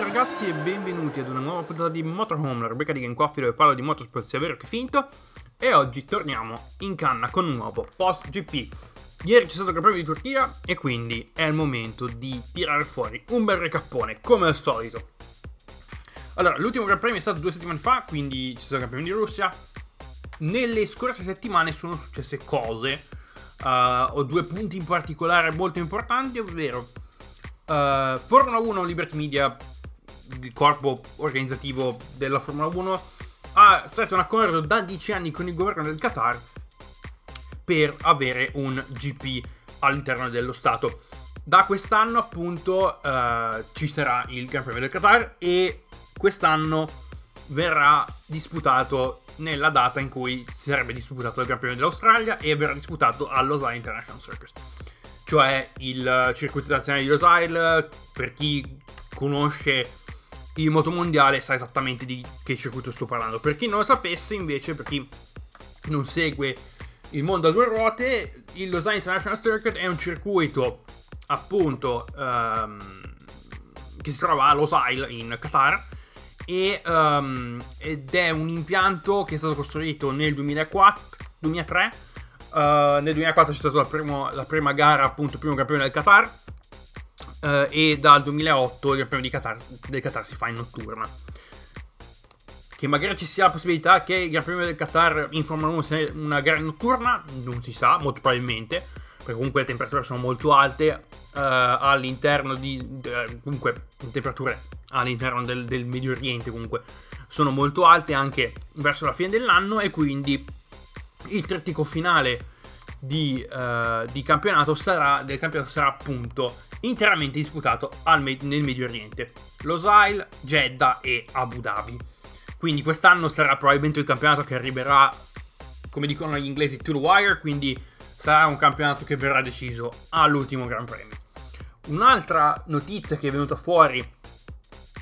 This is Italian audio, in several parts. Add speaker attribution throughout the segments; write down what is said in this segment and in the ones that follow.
Speaker 1: Tutti ragazzi e benvenuti ad una nuova puntata di Motorhome, la rubrica di Game Coffee dove parlo di motorsport sia vero che finto e oggi torniamo in canna con un nuovo post GP. Ieri c'è stato il Gran di Turchia e quindi è il momento di tirare fuori un bel recappone come al solito. Allora, l'ultimo Gran Premio è stato due settimane fa, quindi c'è stato il Gran di Russia. Nelle scorse settimane sono successe cose. Uh, ho due punti in particolare molto importanti, ovvero uh, Formula 1 Liberty Media, il corpo organizzativo della Formula 1, ha stretto un accordo da 10 anni con il governo del Qatar per avere un GP all'interno dello Stato. Da quest'anno appunto uh, ci sarà il Gran Premio del Qatar e quest'anno verrà disputato nella data in cui sarebbe disputato il Gran Premio dell'Australia e verrà disputato Angeles International Circus. Cioè il circuito nazionale di Los Angeles, per chi conosce il motomondiale sa esattamente di che circuito sto parlando. Per chi non lo sapesse invece, per chi non segue il mondo a due ruote, il Angeles International Circuit è un circuito appunto um, che si trova a Los Angeles in Qatar e, um, ed è un impianto che è stato costruito nel 2004, 2003. Uh, nel 2004 c'è stata la, prima gara, appunto, primo campione del Qatar. Uh, e dal 2008 il campione di Qatar, del Qatar si fa in notturna. Che magari ci sia la possibilità che il Gran Premio del Qatar in Formula 1 sia una gara notturna, non si sa, molto probabilmente, perché comunque le temperature sono molto alte uh, all'interno di... Uh, comunque le temperature all'interno del, del, Medio Oriente comunque sono molto alte anche verso la fine dell'anno e quindi il trittico finale di, uh, di campionato sarà, del campionato sarà appunto interamente disputato al, nel Medio Oriente. Los Angeles, Jeddah e Abu Dhabi. Quindi quest'anno sarà probabilmente il campionato che arriverà, come dicono gli inglesi, to the wire, quindi sarà un campionato che verrà deciso all'ultimo Gran Premio. Un'altra notizia che è venuta fuori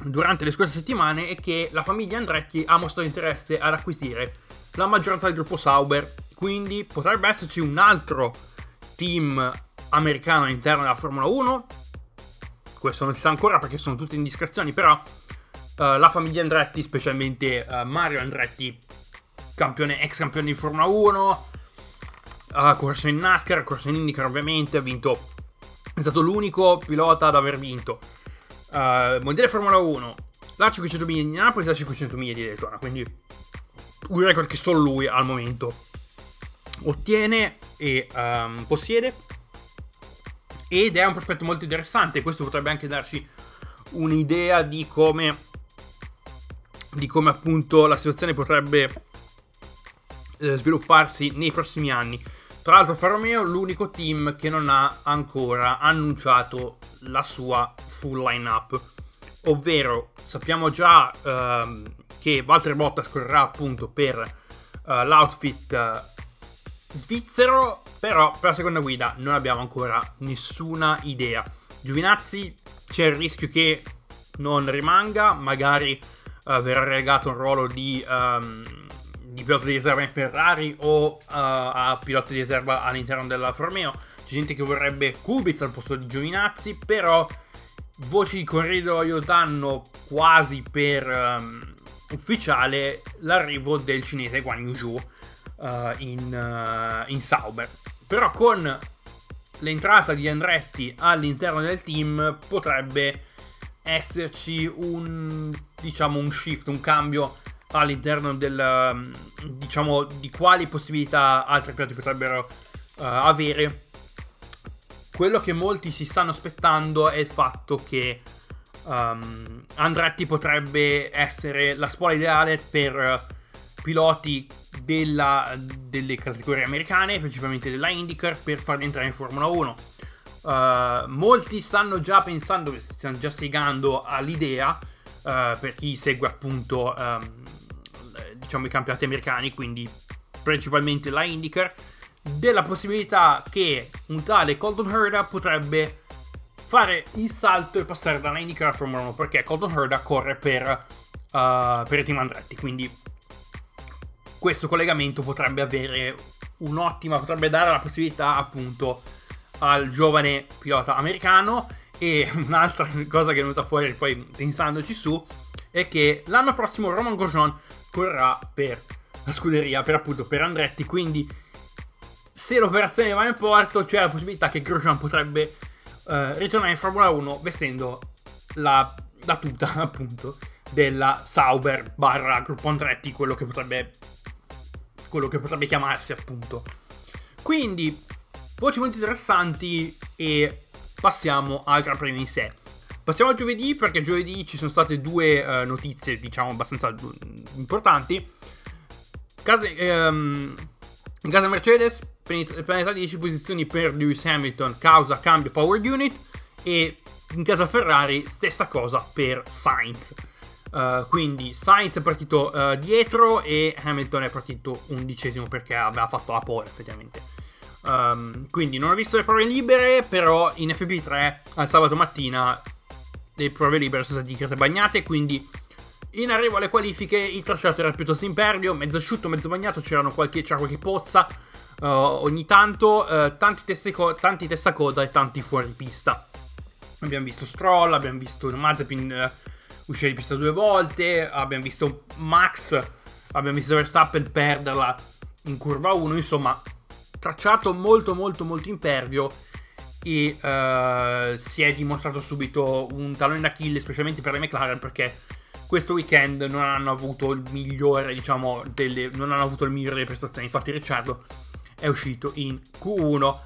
Speaker 1: durante le scorse settimane è che la famiglia Andretti ha mostrato interesse ad acquisire la maggioranza del gruppo Sauber, quindi potrebbe esserci un altro team americano all'interno della Formula 1. Questo non si sa ancora perché sono tutte indiscrezioni, però uh, la famiglia Andretti, specialmente uh, Mario Andretti, campione, ex campione di Formula 1, ha corso in NASCAR, ha corso in IndyCar ovviamente, ha vinto, è stato l'unico pilota ad aver vinto uh, Mondiale Formula 1, la 500 miglia di Napoli e la 500 miglia di Daytona, quindi un record che solo lui al momento ottiene e um, possiede ed è un prospetto molto interessante, questo potrebbe anche darci un'idea di come di come appunto la situazione potrebbe eh, svilupparsi nei prossimi anni. Tra l'altro Alfa Romeo è l'unico team che non ha ancora annunciato la sua full lineup. Ovvero sappiamo già ehm, che Valtteri Bottas correrà appunto per eh, l'outfit eh, svizzero, però per la seconda guida non abbiamo ancora nessuna idea. Giovinazzi c'è il rischio che non rimanga, magari eh, verrà relegato un ruolo di... Um, di pilota di riserva in Ferrari o uh, a pilota di riserva all'interno della Romeo. C'è gente che vorrebbe Kubica al posto di Giovinazzi, però voci di corridoio danno quasi per um, ufficiale l'arrivo del cinese Guan Yuzhu uh, in, uh, in Sauber. Però con l'entrata di Andretti all'interno del team potrebbe esserci un diciamo un shift, un cambio all'interno del um, diciamo di quali possibilità altri piloti potrebbero uh, avere quello che molti si stanno aspettando è il fatto che um, Andretti potrebbe essere la spola ideale per piloti della, delle categorie americane, principalmente della IndyCar, per farli entrare in Formula 1. Uh, molti stanno già pensando, stanno già segando all'idea, uh, per chi segue appunto um, diciamo, i campionati americani, quindi principalmente la IndyCar, della possibilità che un tale Colton Herda potrebbe fare il salto e passare dalla IndyCar alla Formula 1 perché Colton Herda corre per, uh, per team Andretti, quindi questo collegamento potrebbe avere un'ottima, potrebbe dare la possibilità appunto al giovane pilota americano. E un'altra cosa che è venuta fuori poi pensandoci su è che l'anno prossimo Roman Grosjean correrà per la scuderia, per appunto per Andretti, quindi se l'operazione va in porto c'è la possibilità che Grosjean potrebbe uh, ritornare in Formula 1 vestendo la, la tuta appunto della Sauber barra gruppo Andretti, quello che potrebbe quello che potrebbe chiamarsi appunto. Quindi voci molto interessanti e passiamo al Gran Premio in sé. Passiamo a giovedì perché giovedì ci sono state due uh, notizie, diciamo, abbastanza importanti. Case, um, in casa Mercedes, penalità di 10 posizioni per Lewis Hamilton, causa cambio power unit. E in casa Ferrari, stessa cosa per Sainz. Uh, quindi Sainz è partito uh, dietro e Hamilton è partito undicesimo perché aveva fatto la pole effettivamente. Um, quindi non ho visto le prove libere, però in FP3 al sabato mattina le prove libere sono state dichiarate bagnate, quindi in arrivo alle qualifiche il tracciato era piuttosto impervio, mezzo asciutto, mezzo bagnato, qualche, c'era qualche pozza uh, ogni tanto, tanti, testaco- tanti testacoda e tanti fuori pista. Abbiamo visto Stroll, abbiamo visto Mazepin uscire di pista due volte, abbiamo visto Max, abbiamo visto Verstappen perderla in curva 1, insomma tracciato molto molto molto impervio e uh, si è dimostrato subito un talone d'Achille specialmente per le McLaren perché questo weekend non hanno avuto il migliore diciamo delle, non hanno avuto il migliore delle prestazioni. Infatti Ricciardo è uscito in Q1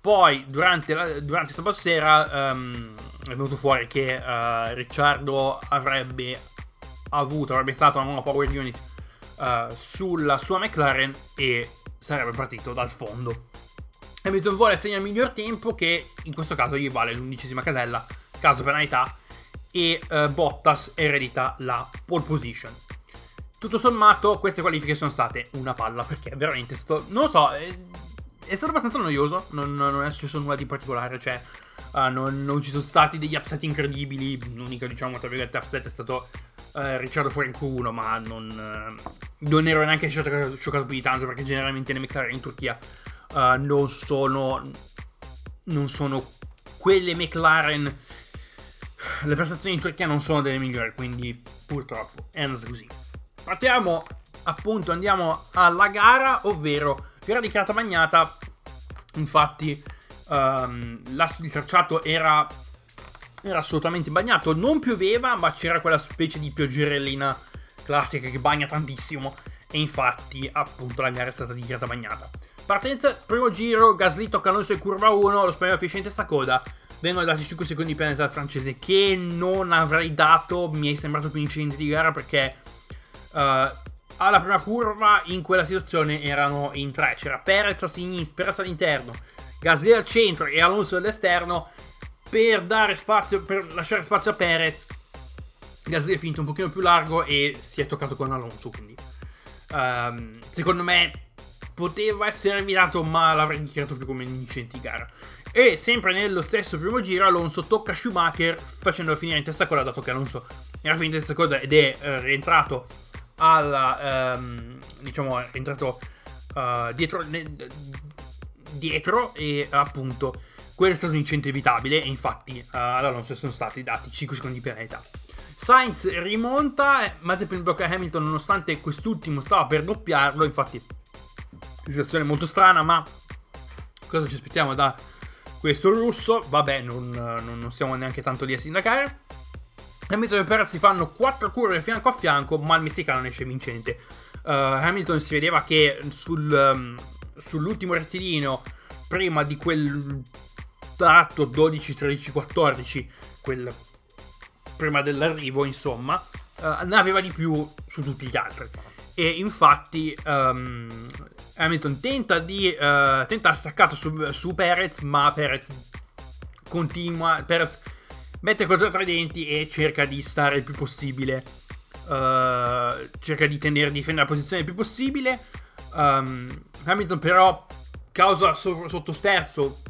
Speaker 1: poi durante, la, durante sabato sera um, venuto fuori che uh, Ricciardo avrebbe avuto avrebbe stato una nuova power unit uh, sulla sua McLaren e sarebbe partito dal fondo Hamilton vuole segnare il miglior tempo che in questo caso gli vale l'undicesima casella, caso penalità, e uh, Bottas eredita la pole position. Tutto sommato queste qualifiche sono state una palla perché veramente è stato, non lo so, è, è stato abbastanza noioso, non, non, è successo nulla di particolare, cioè uh, non, non, ci sono stati degli upset incredibili, l'unico diciamo tra virgolette upset è stato uh, Ricciardo fuori in Q1, ma non, non ero neanche scioccato, scioccato più di tanto perché generalmente le McLaren in Turchia uh, non sono non sono quelle McLaren le prestazioni in Turchia non sono delle migliori quindi purtroppo è andato così. Partiamo appunto andiamo alla gara ovvero gara di carta bagnata infatti um, la, il tracciato era era assolutamente bagnato. Non pioveva ma c'era quella specie di pioggerellina classica che bagna tantissimo. E infatti appunto la gara è stata dichiarata bagnata. Partenza, primo giro, Gasly tocca Alonso in curva 1, lo spagnolo finisce in testa coda. Vengono dati 5 secondi di penalità al francese che non avrei dato, mi è sembrato più incidente di gara perché uh, alla prima curva in quella situazione erano in tre, c'era Perez a sinistra, Perez all'interno, Gasly al centro e Alonso all'esterno per dare spazio, per lasciare spazio a Perez. Gasly è finito un pochino più largo e si è toccato con Alonso, quindi um, secondo me poteva essere evitato, ma l'avrei dichiarato più come vincente di gara. E sempre nello stesso primo giro, Alonso tocca Schumacher facendolo finire in testa coda, dato che Alonso era finito in testa coda ed è eh, rientrato alla. Ehm, diciamo, è entrato uh, dietro, ne, dietro e appunto quello è stato un incidente evitabile e infatti uh, ad Alonso sono stati dati 5 secondi di penalità. Sainz rimonta, Mazepin blocca Hamilton nonostante quest'ultimo stava per doppiarlo, infatti situazione molto strana, ma cosa ci aspettiamo da questo russo? Vabbè, non, non, non stiamo neanche tanto lì a sindacare. Hamilton e Perez si fanno 4 curve fianco a fianco, ma il messicano esce vincente. Uh, Hamilton si vedeva che sul, um, sull'ultimo rettilineo, prima di quel tratto 12, 13, 14, quel prima dell'arrivo, insomma, uh, ne aveva di più su tutti gli altri. E infatti um, Hamilton tenta di uh, tenta staccato su, su, Perez, ma Perez continua. Perez mette contro tra i denti e cerca di stare il più possibile. Uh, cerca di tenere, difendere la posizione il più possibile. Um, Hamilton, però, causa so, sotto sterzo.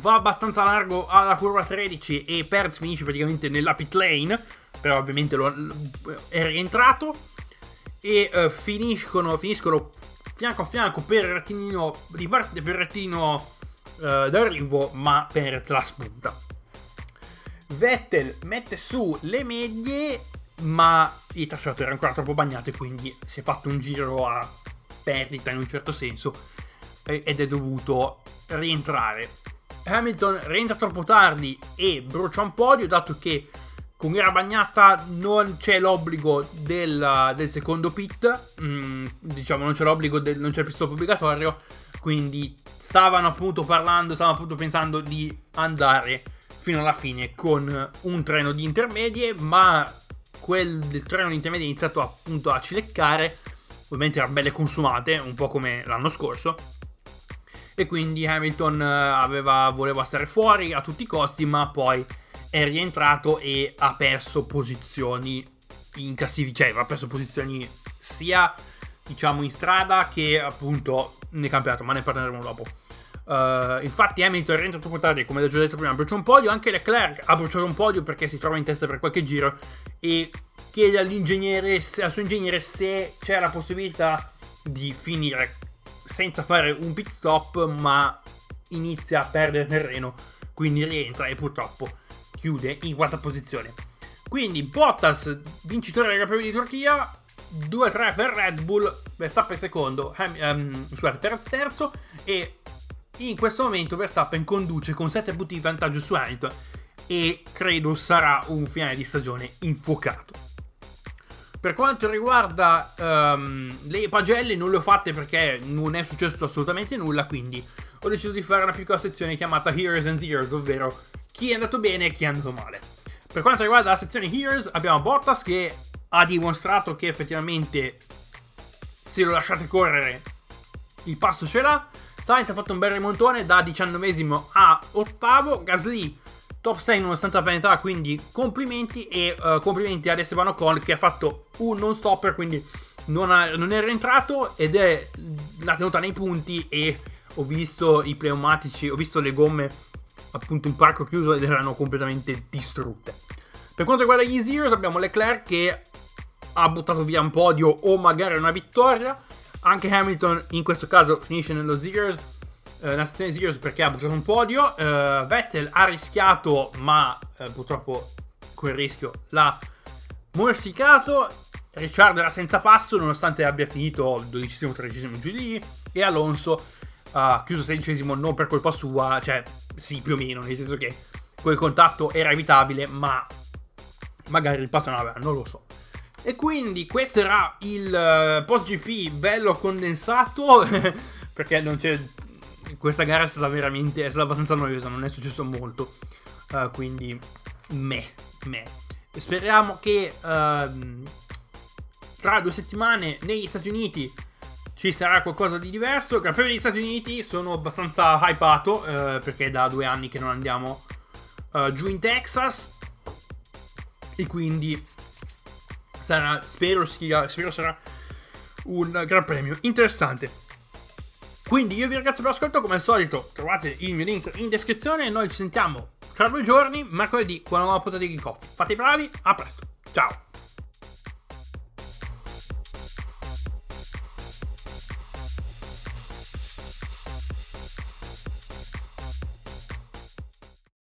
Speaker 1: Va abbastanza largo alla curva 13 e Perez finisce praticamente nella pit lane. Però ovviamente lo, è rientrato. E uh, finiscono, finiscono fianco a fianco per il rettilineo, riparte per il rettilineo uh, d'arrivo, ma Perez la spunta. Vettel mette su le medie, ma il tracciato era ancora troppo bagnato e quindi si è fatto un giro a perdita in un certo senso ed è dovuto rientrare. Hamilton rientra troppo tardi e brucia un podio, dato che con gara bagnata non c'è l'obbligo del, del secondo pit, mm, diciamo non c'è l'obbligo, del, non c'è il pit stop obbligatorio, quindi stavano appunto parlando, stavano appunto pensando di andare fino alla fine con un treno di intermedie, ma quel treno di intermedie ha iniziato appunto a cileccare, ovviamente erano belle consumate, un po' come l'anno scorso, e quindi Hamilton eh, aveva, voleva stare fuori a tutti i costi, ma poi è rientrato e ha perso posizioni in classifica, cioè ha perso posizioni sia diciamo in strada che appunto nel campionato, ma ne parleremo dopo. Uh, infatti Hamilton rientra troppo tardi, come ho già detto prima, brucia un podio, anche Leclerc ha bruciato un podio perché si trova in testa per qualche giro e chiede all'ingegnere, al suo ingegnere se c'è la possibilità di finire senza fare un pit stop, ma inizia a perdere terreno, quindi rientra e purtroppo chiude in quarta posizione. Quindi Bottas, vincitore del Gran di Turchia, 2-3 per Red Bull, Verstappen secondo, um, scusate, Perez terzo e in questo momento Verstappen conduce con 7 punti di vantaggio su Hamilton e credo sarà un finale di stagione infuocato. Per quanto riguarda um, le pagelle non le ho fatte perché non è successo assolutamente nulla, quindi ho deciso di fare una piccola sezione chiamata Heroes and Zeros, ovvero chi è andato bene e chi è andato male. Per quanto riguarda la sezione Heroes, abbiamo Bottas che ha dimostrato che effettivamente se lo lasciate correre il passo ce l'ha. Sainz ha fatto un bel rimontone da 19 a 8 Gasly top 6 nonostante la penalità, quindi complimenti e uh, complimenti ad Esteban Ocon che ha fatto un non stopper, quindi non, ha, non è rientrato ed è la tenuta nei punti e ho visto i pneumatici, ho visto le gomme appunto in parco chiuso ed erano completamente distrutte. Per quanto riguarda gli Zeros abbiamo Leclerc che ha buttato via un podio o magari una vittoria. Anche Hamilton in questo caso finisce nello Zeros, eh, nella sezione Zeros perché ha buttato un podio. Eh, Vettel ha rischiato ma eh, purtroppo quel rischio l'ha morsicato. Ricciardo era senza passo nonostante abbia finito il 12-13 giù di e Alonso ha chiuso 16 non per colpa sua, cioè sì più o meno, nel senso che quel contatto era evitabile ma magari il passo non aveva, non lo so. E quindi questo era il uh, post GP bello condensato perché non c'è questa gara è stata veramente è stata abbastanza noiosa, non è successo molto. Uh, quindi me, me. Speriamo che uh, tra due settimane negli Stati Uniti ci sarà qualcosa di diverso. Gran Premio degli Stati Uniti sono abbastanza hypato uh, perché è da due anni che non andiamo giù in Texas. E quindi sarà, spero, sia, spero sarà un gran premio interessante. Quindi io vi ringrazio per l'ascolto, come al solito trovate il mio link in descrizione e noi ci sentiamo tra due giorni, mercoledì, con una nuova puntata di Geek Coffee. Fate i bravi, a presto, ciao!